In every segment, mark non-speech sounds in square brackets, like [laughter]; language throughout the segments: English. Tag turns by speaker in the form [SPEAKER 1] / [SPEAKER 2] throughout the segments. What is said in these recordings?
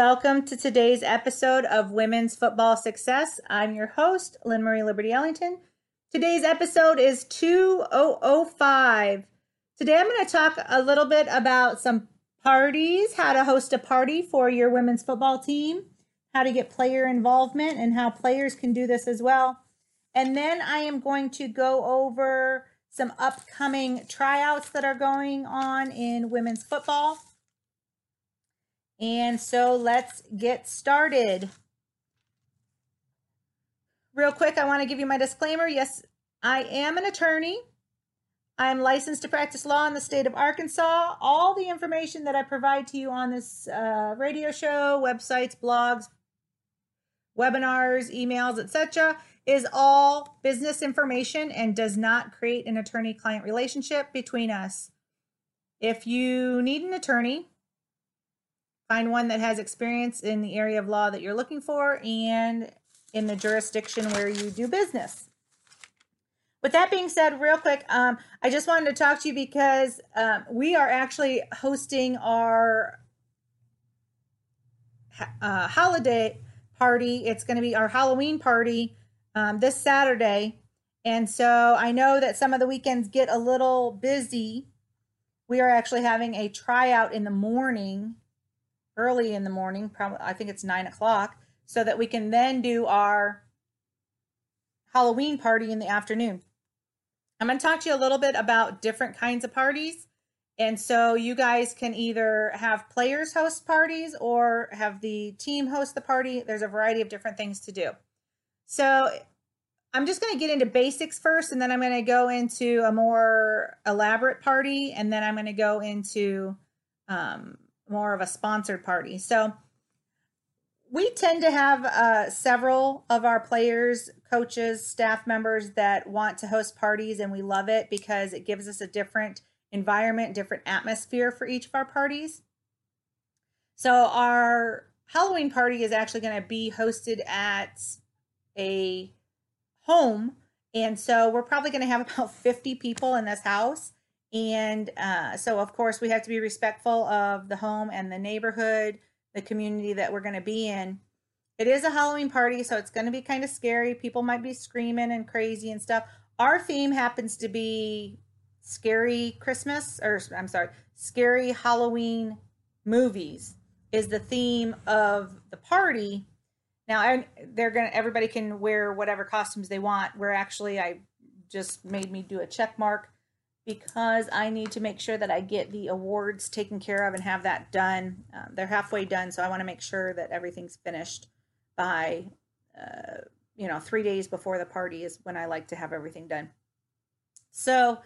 [SPEAKER 1] Welcome to today's episode of Women's Football Success. I'm your host, LynMarie Liberty Ellington. Today's episode is 2005. Today I'm going to talk a little bit about some parties, how to host a party for your women's football team, how to get player involvement, and how players can do this as well. And then I am going to go over some upcoming tryouts that are going on in women's football. And so let's get started. Real quick, I want to give you my disclaimer. Yes, I am an attorney. I'm licensed to practice law in the state of Arkansas. All the information that I provide to you on this uh, radio show, websites, blogs, webinars, emails, etc., is all business information and does not create an attorney client relationship between us. If you need an attorney, find one that has experience in the area of law that you're looking for and in the jurisdiction where you do business. With that being said, real quick, um, I just wanted to talk to you because um, we are actually hosting our uh, holiday party. It's going to be our Halloween party um, this Saturday. And so I know that some of the weekends get a little busy. We are actually having a tryout in the morning, early in the morning, probably I think it's nine o'clock, so that we can then do our Halloween party in the afternoon. I'm going to talk to you a little bit about different kinds of parties. And so you guys can either have players host parties or have the team host the party. There's a variety of different things to do. So I'm just going to get into basics first, and then I'm going to go into a more elaborate party, and then I'm going to go into um, more of a sponsored party. So we tend to have uh, several of our players, coaches, staff members that want to host parties, and we love it because it gives us a different environment, different atmosphere for each of our parties. So our Halloween party is actually going to be hosted at a home, and so we're probably going to have [laughs] about 50 people in this house. And uh, so, of course, we have to be respectful of the home and the neighborhood the community that we're going to be in. It is a Halloween party, so it's going to be kind of scary. People might be screaming and crazy and stuff. Our theme happens to be scary Christmas, or I'm sorry, scary Halloween movies is the theme of the party. Now, I, they're gonna everybody can wear whatever costumes they want. We're actually I just made me do a check mark because I need to make sure that I get the awards taken care of and have that done. Um, they're halfway done, so I want to make sure that everything's finished by, uh, you know, three days before the party is when I like to have everything done. So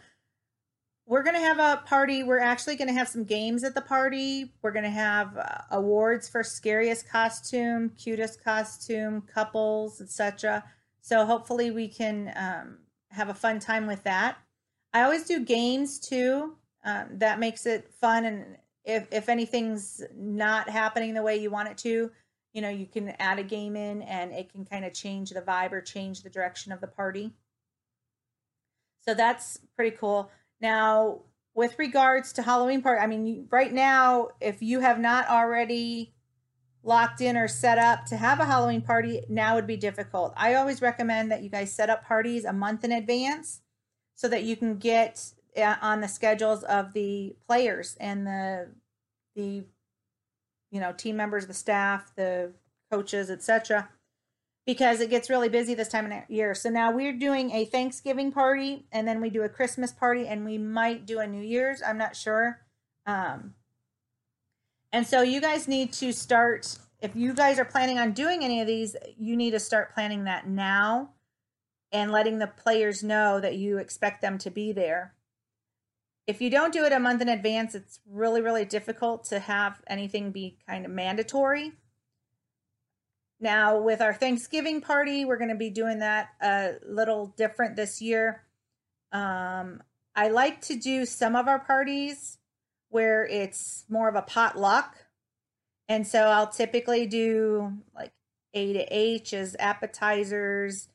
[SPEAKER 1] we're going to have a party. We're actually going to have some games at the party. We're going to have uh, awards for scariest costume, cutest costume, couples, etc. So hopefully we can um, have a fun time with that. I always do games too. Um, that makes it fun. And if, if anything's not happening the way you want it to, you know, you can add a game in and it can kind of change the vibe or change the direction of the party. So that's pretty cool. Now, with regards to Halloween party, I mean, right now, if you have not already locked in or set up to have a Halloween party, now would be difficult. I always recommend that you guys set up parties a month in advance so that you can get uh, on the schedules of the players and the the you know, team members, the staff, the coaches, etc. Because it gets really busy this time of year. So now we're doing a Thanksgiving party, and then we do a Christmas party, and we might do a New Year's. I'm not sure. Um, and so you guys need to start. If you guys are planning on doing any of these, you need to start planning that now and letting the players know that you expect them to be there if you don't do it a month in advance, it's really, really difficult to have anything be kind of mandatory. Now, with our Thanksgiving party, we're going to be doing that a little different this year. Um, I like to do some of our parties where it's more of a potluck. And so I'll typically do like A to H as appetizers,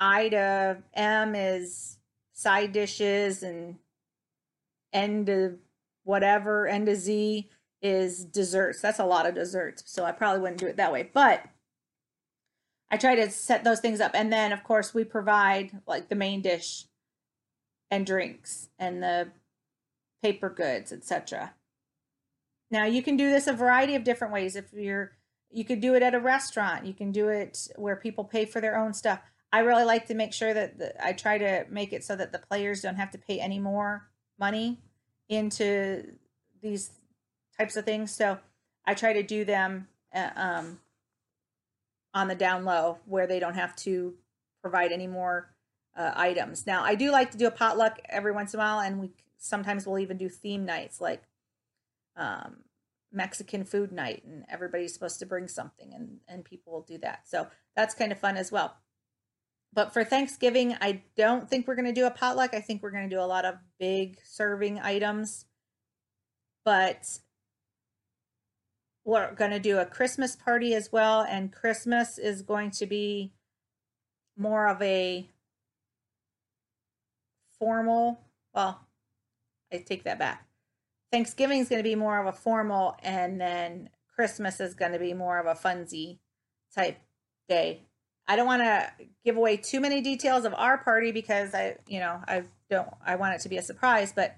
[SPEAKER 1] I to M is side dishes and end of whatever, end of Z is desserts. That's a lot of desserts. So I probably wouldn't do it that way. But I try to set those things up. And then, of course, we provide like the main dish and drinks and the paper goods, etc. Now, you can do this a variety of different ways. If you're, you could do it at a restaurant, you can do it where people pay for their own stuff. I really like to make sure that the, I try to make it so that the players don't have to pay any more money into these types of things. So I try to do them uh, um, on the down low where they don't have to provide any more uh, items. Now I do like to do a potluck every once in a while, and we sometimes we'll even do theme nights like um, Mexican food night, and everybody's supposed to bring something, and and people will do that. So that's kind of fun as well. But for Thanksgiving, I don't think we're going to do a potluck. I think we're going to do a lot of big serving items. But we're going to do a Christmas party as well. And Christmas is going to be more of a formal, well, I take that back. Thanksgiving is going to be more of a formal, and then Christmas is going to be more of a funsy type day I don't want to give away too many details of our party because I, you know, I don't, I want it to be a surprise, but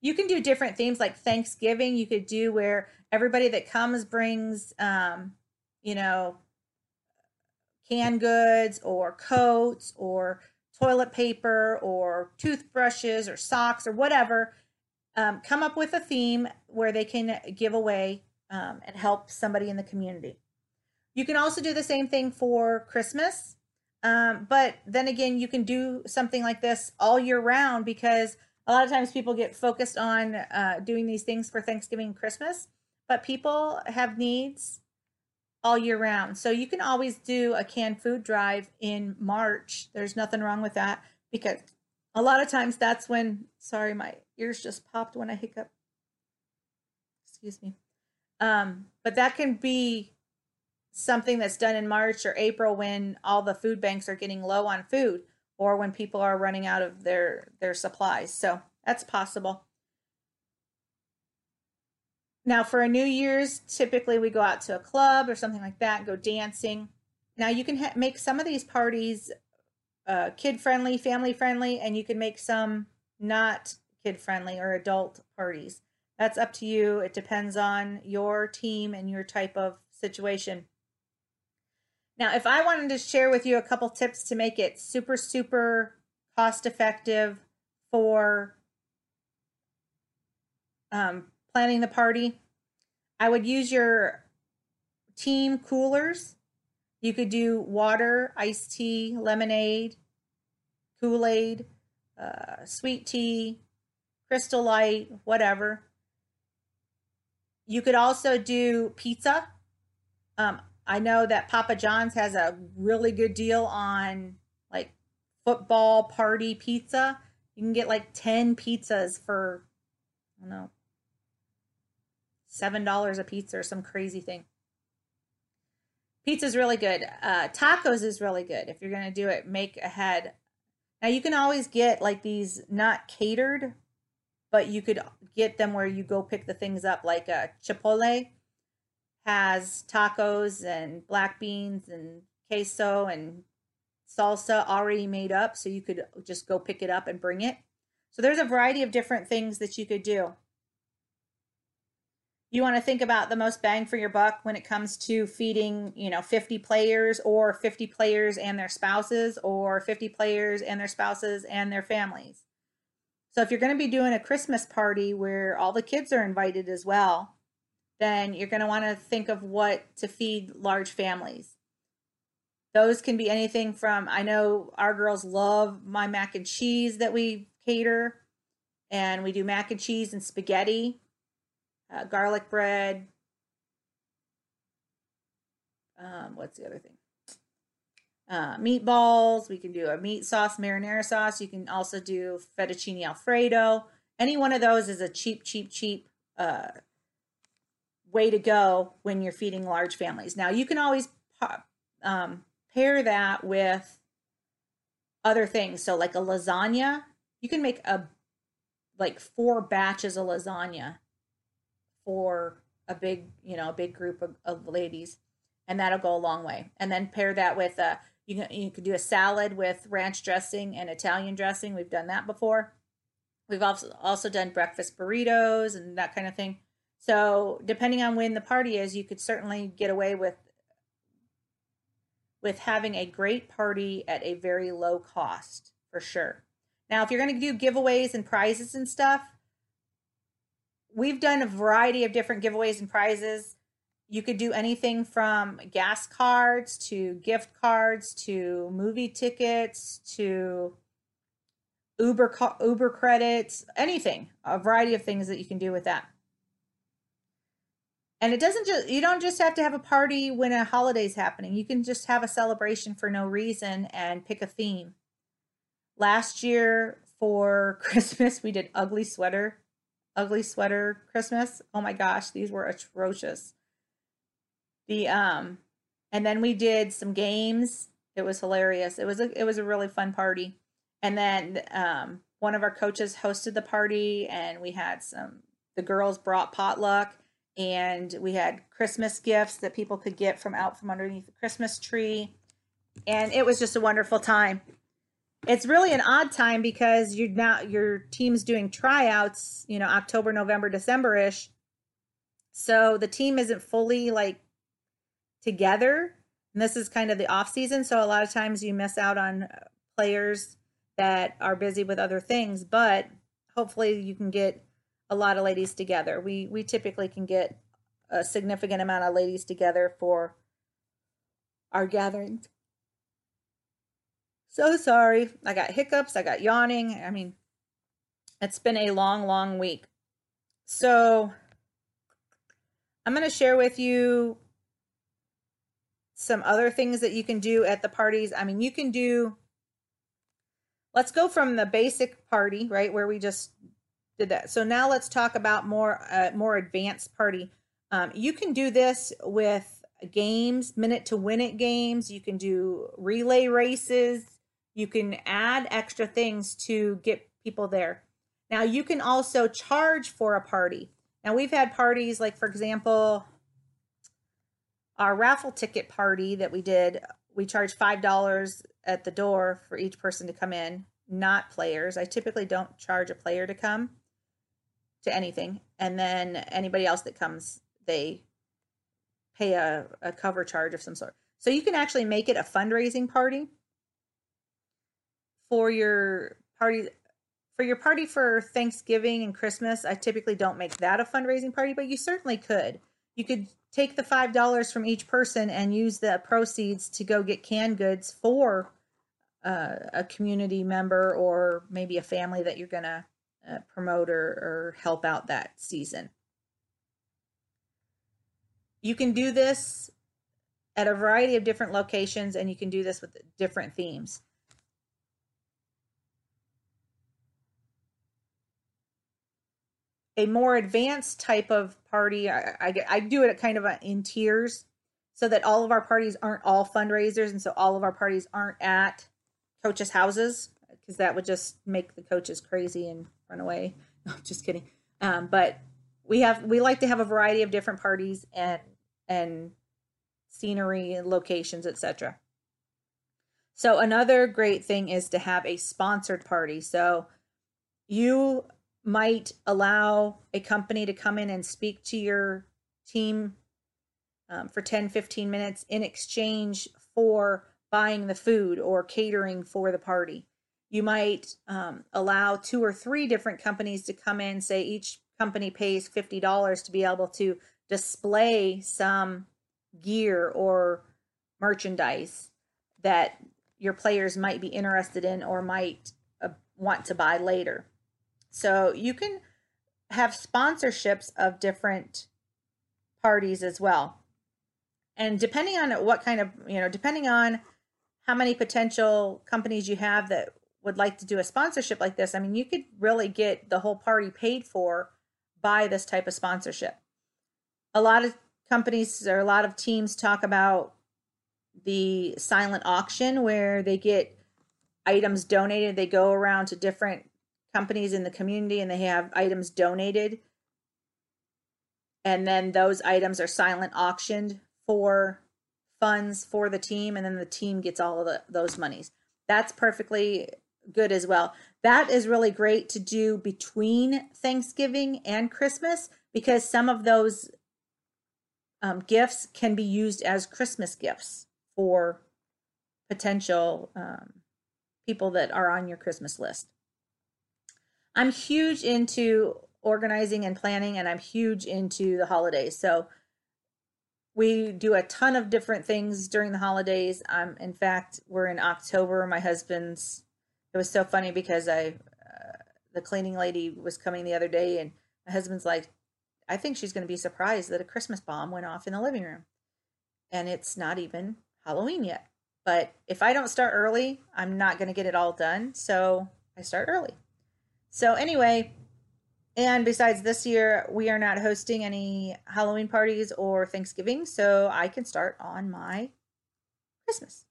[SPEAKER 1] you can do different themes like Thanksgiving. You could do where everybody that comes brings, um, you know, canned goods or coats or toilet paper or toothbrushes or socks or whatever. Um, come up with a theme where they can give away um, and help somebody in the community. You can also do the same thing for Christmas. Um, but then again, you can do something like this all year round because a lot of times people get focused on uh, doing these things for Thanksgiving Christmas, but people have needs all year round. So you can always do a canned food drive in March. There's nothing wrong with that because a lot of times that's when, sorry, my ears just popped when I hiccup. Excuse me. Um, but that can be something that's done in March or April when all the food banks are getting low on food or when people are running out of their their supplies. So that's possible. Now for a New Year's, typically we go out to a club or something like that, go dancing. Now you can make some of these parties uh, kid friendly, family friendly, and you can make some not kid friendly or adult parties. That's up to you. It depends on your team and your type of situation. Now, if I wanted to share with you a couple tips to make it super, super cost effective for um, planning the party, I would use your team coolers. You could do water, iced tea, lemonade, Kool Aid, uh, sweet tea, crystal light, whatever. You could also do pizza. Um, I know that Papa John's has a really good deal on like football party pizza. You can get like 10 pizzas for, I don't know, $7 a pizza or some crazy thing. Pizza's really good. Uh, tacos is really good. If you're going to do it, make ahead. Now, you can always get like these not catered, but you could get them where you go pick the things up, like a Chipotle has tacos and black beans and queso and salsa already made up so you could just go pick it up and bring it so there's a variety of different things that you could do you want to think about the most bang for your buck when it comes to feeding, you know, 50 players or 50 players and their spouses or 50 players and their spouses and their families. So if you're going to be doing a Christmas party where all the kids are invited as well, then you're going to want to think of what to feed large families. Those can be anything from I know our girls love my mac and cheese that we cater and we do mac and cheese and spaghetti uh, garlic bread. Um, what's the other thing? Uh, meatballs. We can do a meat sauce, marinara sauce. You can also do fettuccine alfredo. Any one of those is a cheap, cheap, cheap uh, way to go when you're feeding large families. Now, you can always um, pair that with other things. So, like a lasagna, you can make a like four batches of lasagna for a big, you know, a big group of, of ladies, and that'll go a long way. And then pair that with a you can you could do a salad with ranch dressing and Italian dressing. We've done that before. We've also also done breakfast burritos and that kind of thing. So depending on when the party is, you could certainly get away with with having a great party at a very low cost for sure. Now, if you're going to do giveaways and prizes and stuff, we've done a variety of different giveaways and prizes. You could do anything from gas cards to gift cards to movie tickets to Uber Uber credits, anything, a variety of things that you can do with that. And it doesn't just you don't just have to have a party when a holiday's happening. You can just have a celebration for no reason and pick a theme. Last year for [laughs] Christmas we did ugly sweater ugly sweater Christmas. Oh my gosh, these were atrocious. The um and then we did some games. It was hilarious. It was a it was a really fun party. And then um one of our coaches hosted the party and we had some the girls brought potluck and we had Christmas gifts that people could get from out from underneath the Christmas tree. And it was just a wonderful time it's really an odd time because you're now your team's doing tryouts, you know, October, November, December ish. So the team isn't fully like together. And this is kind of the off season. So a lot of times you miss out on uh, players that are busy with other things, but hopefully you can get a lot of ladies together. We we typically can get a significant amount of ladies together for our gatherings. So sorry. I got hiccups. I got yawning. I mean, it's been a long, long week. So I'm going to share with you some other things that you can do at the parties. I mean, you can do, let's go from the basic party, right, where we just did that. So now let's talk about more, uh, more advanced party. Um, you can do this with games, minute to win it games. You can do relay races you can add extra things to get people there. Now, you can also charge for a party. Now, we've had parties like, for example, our raffle ticket party that we did, we charged $5 at the door for each person to come in, not players. I typically don't charge a player to come to anything. And then anybody else that comes, they pay a, a cover charge of some sort. So you can actually make it a fundraising party for your party for your party for Thanksgiving and Christmas, I typically don't make that a fundraising party, but you certainly could. You could take the five dollars from each person and use the proceeds to go get canned goods for uh, a community member or maybe a family that you're to uh, promote or, or help out that season. You can do this at a variety of different locations, and you can do this with different themes. a more advanced type of party. I, I, I do it kind of in tiers so that all of our parties aren't all fundraisers and so all of our parties aren't at coaches' houses because that would just make the coaches crazy and run away. [laughs] No, just kidding. Um, but we have we like to have a variety of different parties and and scenery and locations, etc. So another great thing is to have a sponsored party. So you might allow a company to come in and speak to your team um, for 10, 15 minutes in exchange for buying the food or catering for the party. You might um, allow two or three different companies to come in, say each company pays $50 to be able to display some gear or merchandise that your players might be interested in or might uh, want to buy later. So you can have sponsorships of different parties as well. And depending on what kind of, you know, depending on how many potential companies you have that would like to do a sponsorship like this, I mean, you could really get the whole party paid for by this type of sponsorship. A lot of companies or a lot of teams talk about the silent auction where they get items donated. They go around to different companies in the community and they have items donated. And then those items are silent auctioned for funds for the team. And then the team gets all of the, those monies. That's perfectly good as well. That is really great to do between Thanksgiving and Christmas because some of those um, gifts can be used as Christmas gifts for potential um, people that are on your Christmas list. I'm huge into organizing and planning, and I'm huge into the holidays. So we do a ton of different things during the holidays. I'm, in fact, we're in October. My husband's. It was so funny because I, uh, the cleaning lady was coming the other day, and my husband's like, I think she's going to be surprised that a Christmas bomb went off in the living room, and it's not even Halloween yet. But if I don't start early, I'm not going to get it all done. So I start early. So, anyway, and besides this year, we are not hosting any Halloween parties or Thanksgiving. So I can start on my Christmas.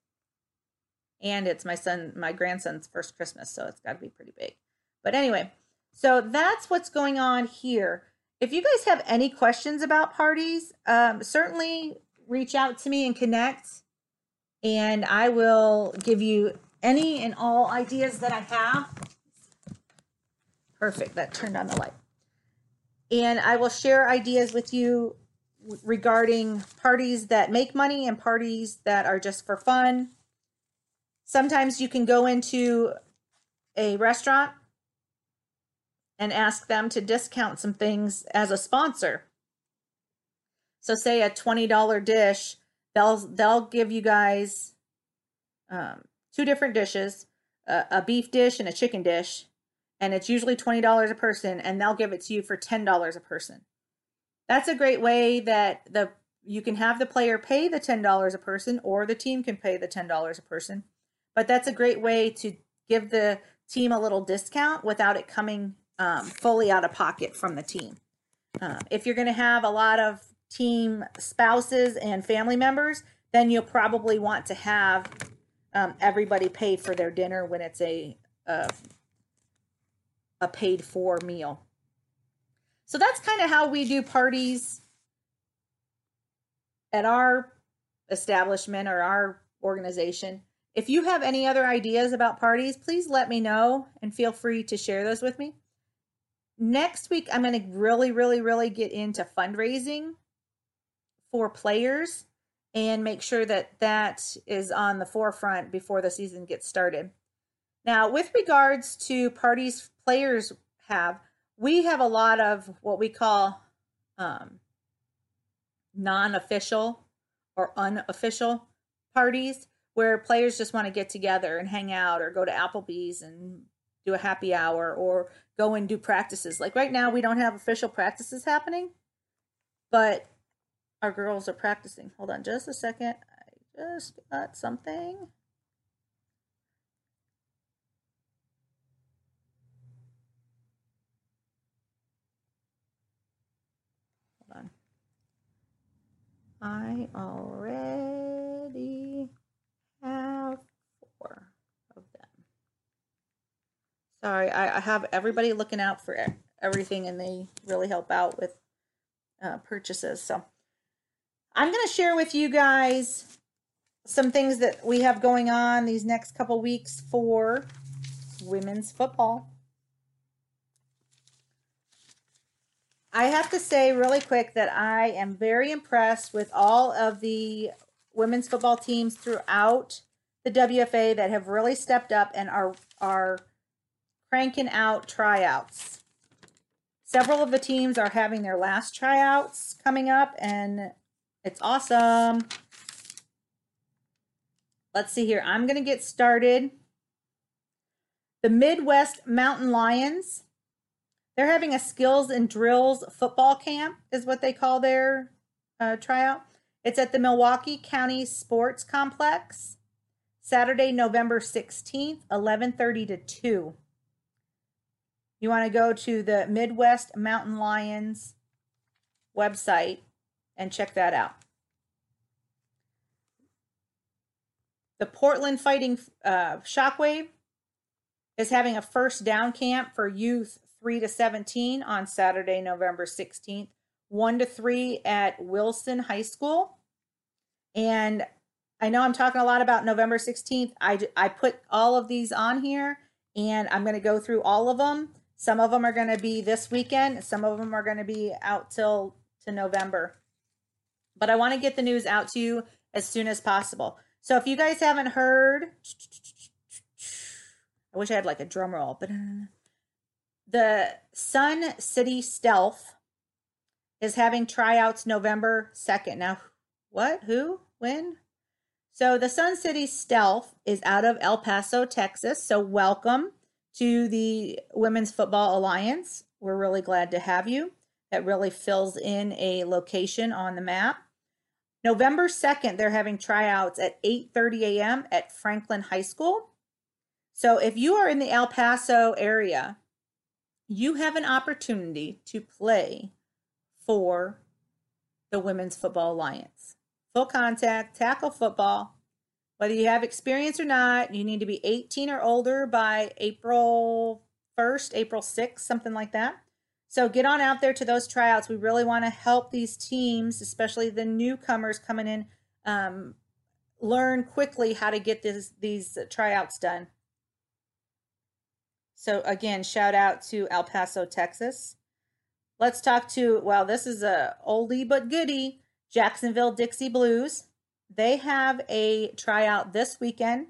[SPEAKER 1] And it's my son, my grandson's first Christmas. So it's got to be pretty big. But anyway, so that's what's going on here. If you guys have any questions about parties, um, certainly reach out to me and connect and I will give you any and all ideas that I have. Perfect, that turned on the light. And I will share ideas with you regarding parties that make money and parties that are just for fun. Sometimes you can go into a restaurant and ask them to discount some things as a sponsor. So say a $20 dish they'll they'll give you guys um, two different dishes, a, a beef dish and a chicken dish, and it's usually twenty dollars a person, and they'll give it to you for ten dollars a person. That's a great way that the you can have the player pay the ten dollars a person, or the team can pay the ten dollars a person. But that's a great way to give the team a little discount without it coming um, fully out of pocket from the team. Uh, if you're going to have a lot of team spouses and family members, then you'll probably want to have um, everybody pay for their dinner when it's a, a, a paid for meal. So that's kind of how we do parties at our establishment or our organization. If you have any other ideas about parties, please let me know and feel free to share those with me. Next week, I'm going to really, really, really get into fundraising for players and make sure that that is on the forefront before the season gets started. Now, with regards to parties players have, we have a lot of what we call um, non official or unofficial parties where players just want to get together and hang out or go to Applebee's and do a happy hour or go and do practices. Like right now, we don't have official practices happening, but our girls are practicing. Hold on just a second. I just got something. Hold on. I already have four of them. Sorry, I, I have everybody looking out for everything and they really help out with uh, purchases. So I'm going to share with you guys some things that we have going on these next couple weeks for women's football. I have to say really quick that I am very impressed with all of the women's football teams throughout the WFA that have really stepped up and are are cranking out tryouts. Several of the teams are having their last tryouts coming up and it's awesome. Let's see here. I'm going to get started. The Midwest Mountain Lions they're having a skills and drills football camp, is what they call their uh, tryout. It's at the Milwaukee County Sports Complex, Saturday, November 16th, 11:30 to 2. You want to go to the Midwest Mountain Lions website and check that out. The Portland Fighting uh, Shockwave is having a first down camp for youth 3 to 17 on Saturday, November 16th, 1 to 3 at Wilson High School. And I know I'm talking a lot about November 16th. I, I put all of these on here and I'm going to go through all of them. Some of them are going to be this weekend, some of them are going to be out till to November. But I want to get the news out to you as soon as possible. So if you guys haven't heard, I wish I had like a drum roll, but the Sun City Stealth is having tryouts November 2nd. Now, what? Who? When? So, the Sun City Stealth is out of El Paso, Texas. So, welcome to the Women's Football Alliance. We're really glad to have you. That really fills in a location on the map. November 2nd, they're having tryouts at 8:30 a.m. at Franklin High School. So if you are in the El Paso area you have an opportunity to play for the Women's Football Alliance. Full contact, tackle football. Whether you have experience or not, you need to be 18 or older by April 1st, April 6th, something like that. So get on out there to those tryouts. We really want to help these teams, especially the newcomers coming in, um, learn quickly how to get this, these tryouts done. So again, shout out to El Paso, Texas. Let's talk to, well, this is a oldie but goodie, Jacksonville Dixie Blues. They have a tryout this weekend,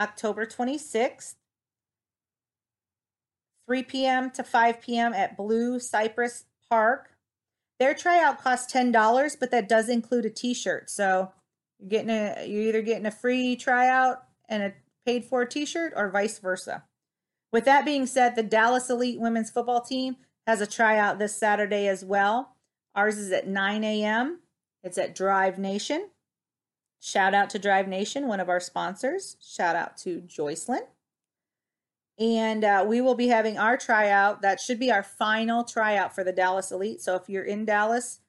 [SPEAKER 1] October 26th, 3 p.m. to 5 p.m. at Blue Cypress Park. Their tryout costs $10, but that does include a t-shirt. So you're getting a you're either getting a free tryout and a paid for t-shirt or vice versa. With that being said, the Dallas Elite women's football team has a tryout this Saturday as well. Ours is at 9 a.m. It's at Drive Nation. Shout out to Drive Nation, one of our sponsors. Shout out to Joycelyn. And uh, we will be having our tryout. That should be our final tryout for the Dallas Elite. So if you're in Dallas,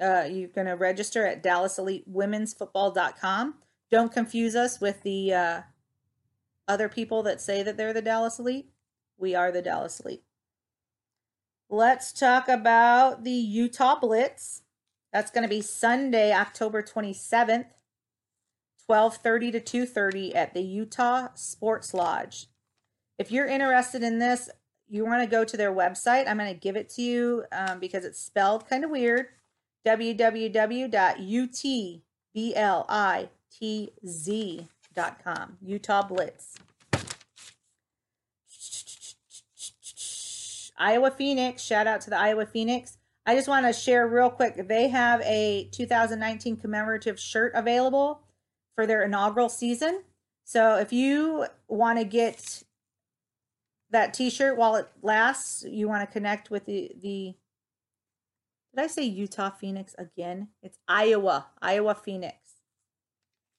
[SPEAKER 1] uh, you're going to register at DallasEliteWomen'sFootball.com. Don't confuse us with the uh, other people that say that they're the Dallas Elite. We are the Dallas Elite. Let's talk about the Utah Blitz. That's going to be Sunday, October 27th, 12:30 to 2:30 at the Utah Sports Lodge. If you're interested in this, you want to go to their website. I'm going to give it to you um, because it's spelled kind of weird. www.utblitz.com. Utah Blitz. Iowa Phoenix, shout out to the Iowa Phoenix. I just want to share real quick. They have a 2019 commemorative shirt available for their inaugural season. So if you want to get that t-shirt while it lasts, you want to connect with the the Did I say Utah Phoenix again? It's Iowa, Iowa Phoenix.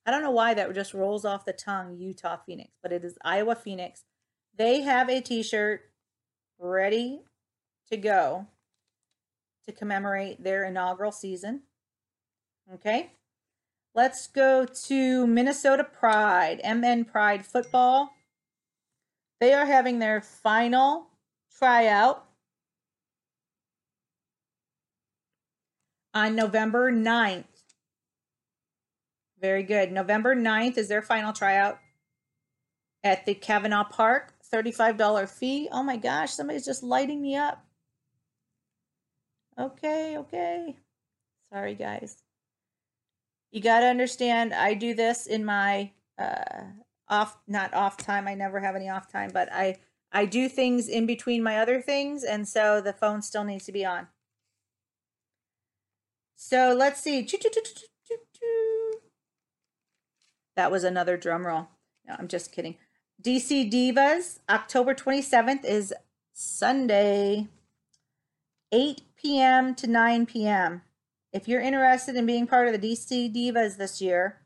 [SPEAKER 1] I don't know why that just rolls off the tongue, Utah Phoenix, but it is Iowa Phoenix. They have a t-shirt ready to go to commemorate their inaugural season. Okay. Let's go to Minnesota Pride, MN Pride football. They are having their final tryout on November 9th. Very good. November 9th is their final tryout at the Kavanaugh Park $35 fee. Oh my gosh, somebody's just lighting me up. Okay, okay. Sorry, guys. You got to understand, I do this in my uh, off, not off time. I never have any off time, but I I do things in between my other things, and so the phone still needs to be on. So let's see. That was another drum roll. No, I'm just kidding. DC Divas, October 27th is Sunday, 8 p.m. to 9 p.m. If you're interested in being part of the DC Divas this year,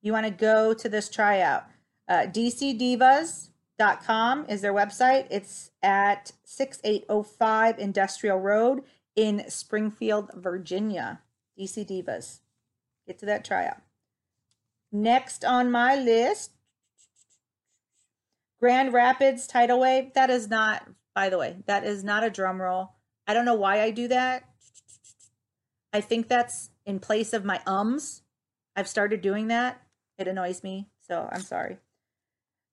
[SPEAKER 1] you want to go to this tryout. Uh, DCDivas.com is their website. It's at 6805 Industrial Road in Springfield, Virginia. DC Divas. Get to that tryout. Next on my list, Grand Rapids Tidal Wave. That is not, by the way, that is not a drum roll. I don't know why I do that. I think that's in place of my ums. I've started doing that. It annoys me, so I'm sorry.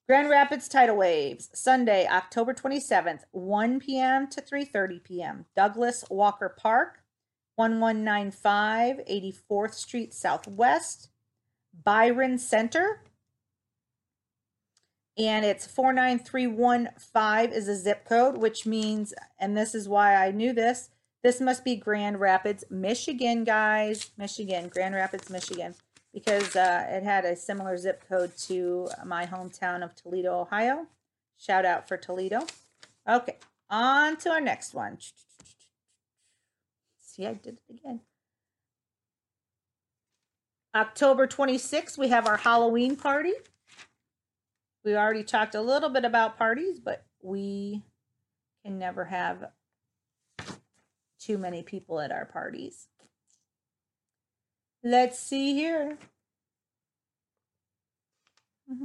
[SPEAKER 1] Grand Rapids Tidal Waves, Sunday, October 27th, 1 p.m. to 3:30 p.m. Douglas Walker Park, 1195 84th Street Southwest, Byron Center. And it's 49315 is a zip code, which means, and this is why I knew this, this must be Grand Rapids, Michigan, guys. Michigan, Grand Rapids, Michigan, because uh, it had a similar zip code to my hometown of Toledo, Ohio. Shout out for Toledo. Okay, on to our next one. See, I did it again. October 26th, we have our Halloween party. We already talked a little bit about parties, but we can never have too many people at our parties. Let's see here. [laughs]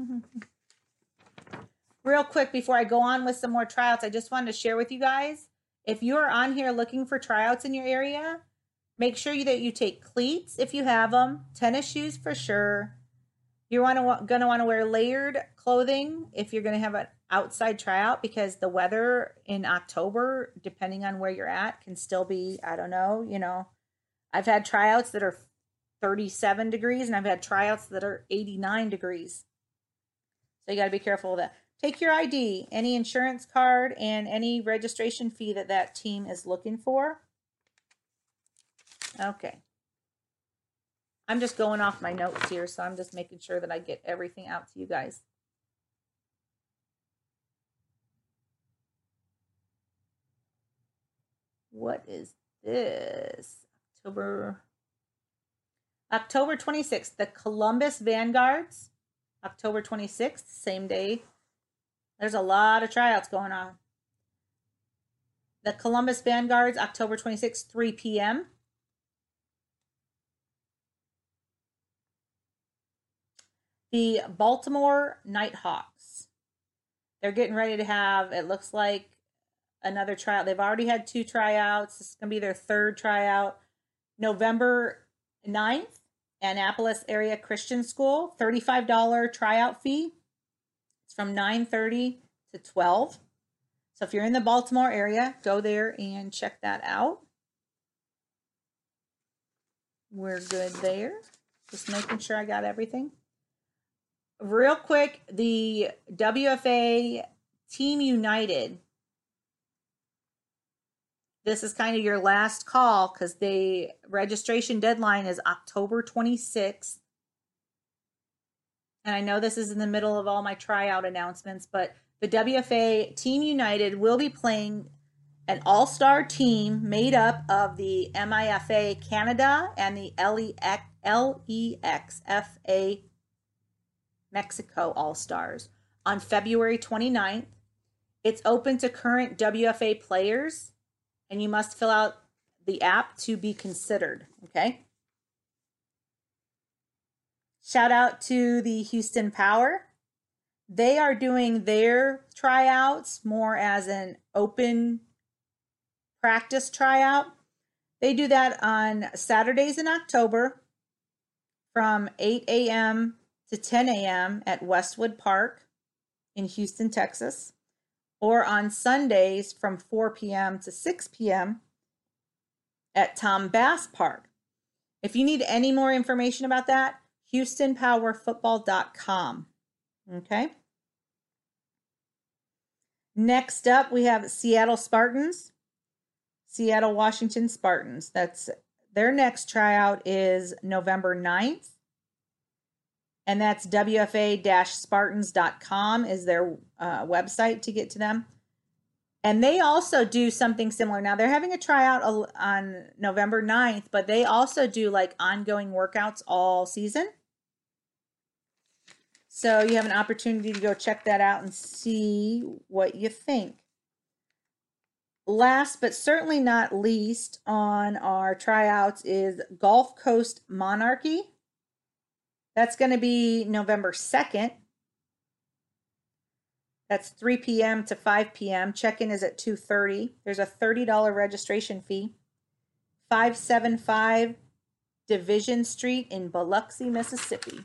[SPEAKER 1] Real quick before I go on with some more tryouts, I just wanted to share with you guys if you're on here looking for tryouts in your area, make sure that you take cleats if you have them, tennis shoes for sure. You're wanna, gonna want to wear layered clothing if you're going to have an outside tryout because the weather in October, depending on where you're at, can still be, I don't know, you know. I've had tryouts that are 37 degrees and I've had tryouts that are 89 degrees. So you got to be careful of that. Take your ID, any insurance card, and any registration fee that that team is looking for. Okay. I'm just going off my notes here, so I'm just making sure that I get everything out to you guys. What is this? October October 26th, the Columbus Vanguards. October 26th, same day. There's a lot of tryouts going on. The Columbus Vanguards, October 26th, 3 p.m. The Baltimore Nighthawks. They're getting ready to have, it looks like, another tryout. They've already had two tryouts. This is going to be their third tryout. November 9th, Annapolis Area Christian School, $35 tryout fee. It's from 9:30 to 12. So if you're in the Baltimore area, go there and check that out. We're good there. Just making sure I got everything real quick, the WFA Team United. This is kind of your last call because the registration deadline is October 26th. And I know this is in the middle of all my tryout announcements, but the WFA Team United will be playing an all star team made up of the MIFA Canada and the LEXFA Mexico All Stars on February 29th. It's open to current WFA players, and you must fill out the app to be considered. Okay. Shout out to the Houston Power. They are doing their tryouts more as an open practice tryout. They do that on Saturdays in October from 8 a.m to 10 a.m. at Westwood Park in Houston, Texas, or on Sundays from 4 p.m. to 6 p.m. at Tom Bass Park. If you need any more information about that, HoustonPowerFootball.com. Okay. Next up, we have Seattle Spartans. Seattle Washington Spartans. That's their next tryout is November 9th. And that's WFA-Spartans.com is their uh, website to get to them. And they also do something similar. Now they're having a tryout on November 9th, but they also do like ongoing workouts all season. So you have an opportunity to go check that out and see what you think. Last but certainly not least on our tryouts is Gulf Coast Monarchy. That's going to be November 2nd. That's 3 p.m. to 5 p.m. Check-in is at 2:30. There's a $30 registration fee. 575 Division Street in Biloxi, Mississippi.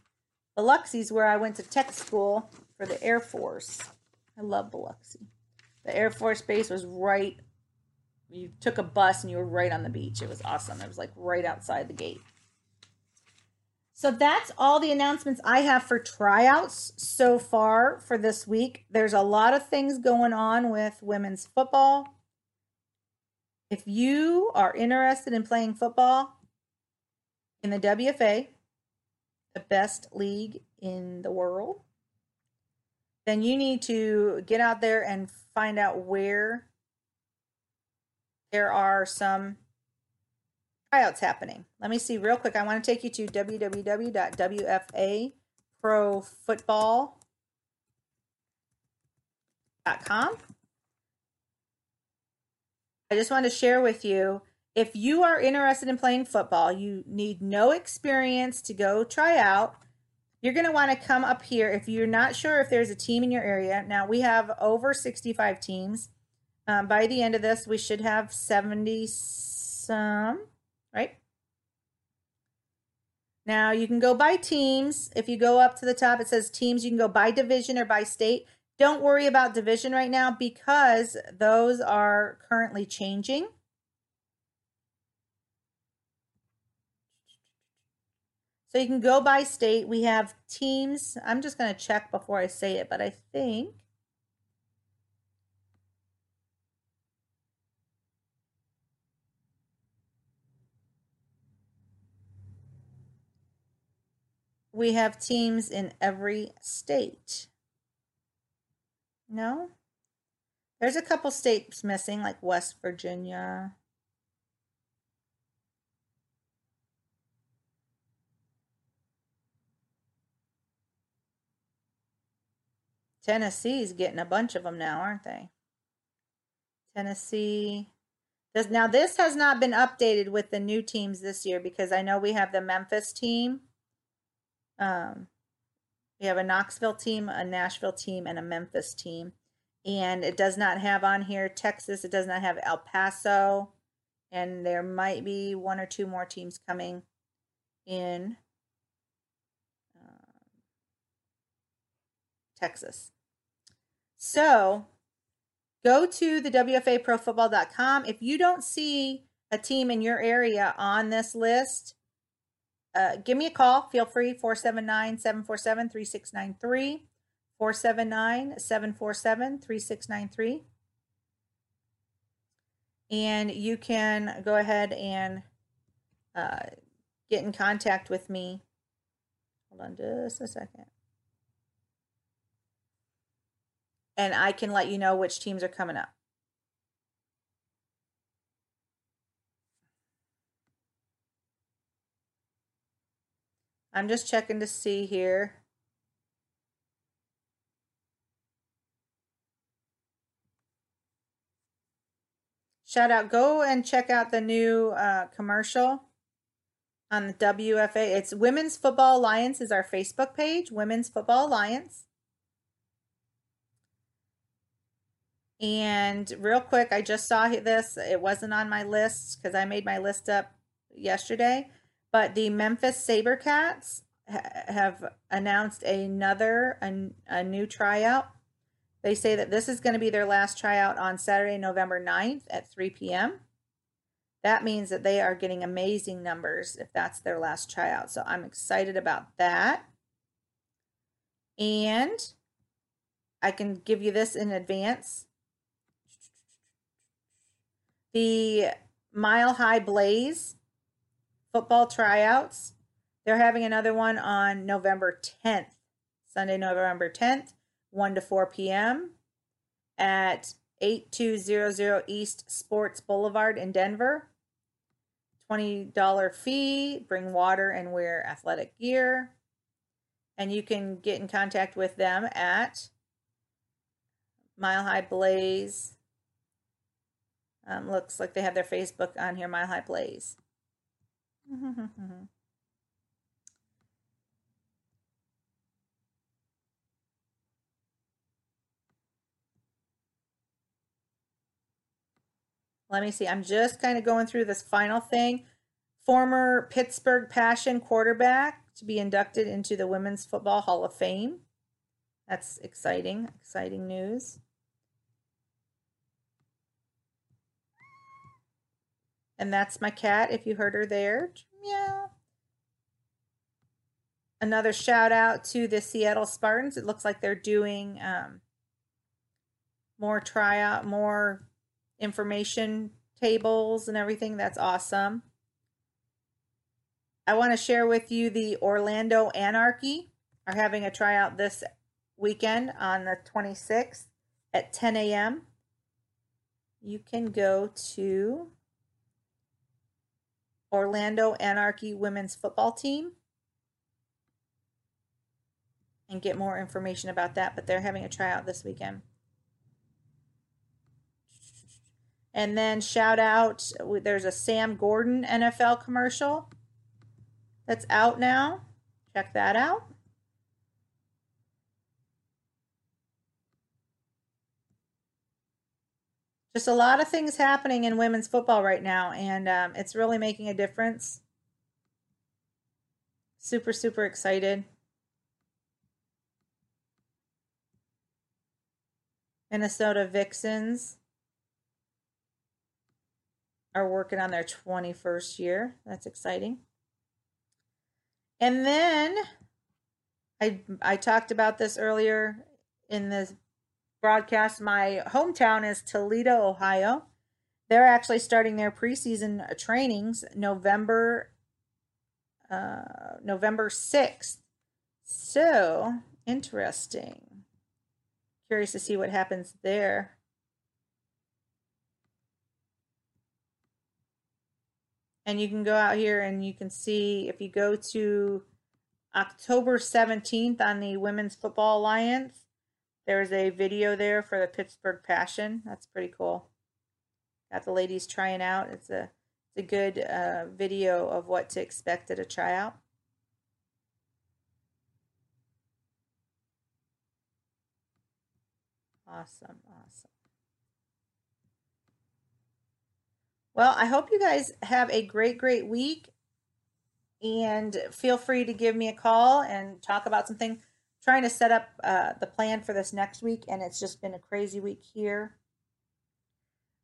[SPEAKER 1] Biloxi is where I went to tech school for the Air Force. I love Biloxi. The Air Force base was right you took a bus and you were right on the beach. It was awesome. It was like right outside the gate. So that's all the announcements I have for tryouts so far for this week. There's a lot of things going on with women's football. If you are interested in playing football in the WFA, the best league in the world, then you need to get out there and find out where there are some tryouts happening. Let me see real quick. I want to take you to www.wfaprofootball.com. I just want to share with you if you are interested in playing football, you need no experience to go try out. You're going to want to come up here if you're not sure if there's a team in your area. Now, we have over 65 teams. Um, by the end of this, we should have 70 some? Now you can go by teams. If you go up to the top, it says teams. You can go by division or by state. Don't worry about division right now because those are currently changing. So you can go by state. We have teams. I'm just going to check before I say it, but I think we have teams in every state. No? There's a couple states missing, like West Virginia. Tennessee's getting a bunch of them now, aren't they? Tennessee. Now, this has not been updated with the new teams this year because I know we have the Memphis team um, we have a Knoxville team, a Nashville team, and a Memphis team. And it does not have on here Texas. It does not have El Paso. And there might be one or two more teams coming in um, Texas. So go to the WFAProFootball.com. If you don't see a team in your area on this list, uh, give me a call. Feel free 479 747 3693. 479 747 3693. And you can go ahead and uh, get in contact with me. Hold on just a second. And I can let you know which teams are coming up. I'm just checking to see here. Shout out, go and check out the new uh, commercial on the WFA. It's Women's Football Alliance is our Facebook page, Women's Football Alliance. And real quick, I just saw this. It wasn't on my list because I made my list up yesterday. But the Memphis Sabercats ha- have announced another a, a new tryout. They say that this is going to be their last tryout on Saturday, November 9th at 3 p.m. that means that they are getting amazing numbers if that's their last tryout. So I'm excited about that. And I can give you this in advance. The Mile High Blaze football tryouts. They're having another one on November 10th, Sunday, November 10th, 1 to 4 p.m. at 8200 East Sports Boulevard in Denver. $20 fee, bring water and wear athletic gear. And you can get in contact with them at Mile High Blaze. Um, looks like they have their Facebook on here, Mile High Blaze. [laughs] Let me see. I'm just kind of going through this final thing. Former Pittsburgh Passion quarterback to be inducted into the Women's Football Hall of Fame. That's exciting, exciting news. And that's my cat, if you heard her there. Meow. Another shout out to the Seattle Spartans. It looks like they're doing um, more tryout, more information tables and everything. That's awesome. I want to share with you the Orlando Anarchy are having a tryout this weekend on the 26th at 10 a.m. You can go to Orlando Anarchy women's football team and get more information about that, but they're having a tryout this weekend. And then shout out there's a Sam Gordon NFL commercial that's out now. Check that out. Just a lot of things happening in women's football right now, and um, it's really making a difference. Super, super excited. Minnesota Vixens are working on their 21st year. That's exciting. And then I I talked about this earlier in the broadcast. My hometown is Toledo, Ohio. They're actually starting their preseason trainings November uh, November 6th. So interesting. Curious to see what happens there. and you can go out here and you can see if you go to October 17th on the Women's Football Alliance, there's a video there for the Pittsburgh Passion. That's pretty cool. Got the ladies trying out. It's a it's a good uh, video of what to expect at a tryout. Awesome, awesome. Well, I hope you guys have a great, great week. And feel free to give me a call and talk about something. Trying to set up uh, the plan for this next week, and it's just been a crazy week here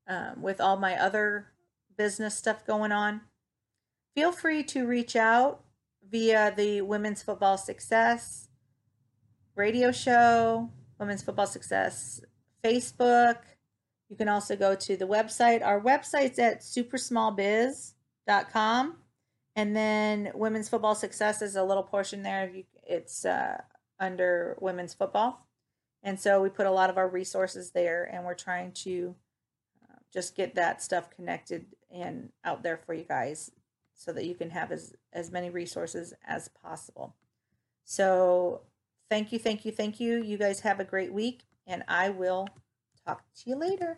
[SPEAKER 1] um, with all my other business stuff going on. Feel free to reach out via the Women's Football Success radio show, Women's Football Success Facebook, you can also go to the website. Our website's at supersmallbiz.com. And then women's football success is a little portion there. It's uh, under women's football. And so we put a lot of our resources there and we're trying to uh, just get that stuff connected and out there for you guys so that you can have as, as many resources as possible. So thank you, thank you, thank you. You guys have a great week and I will Talk to you later.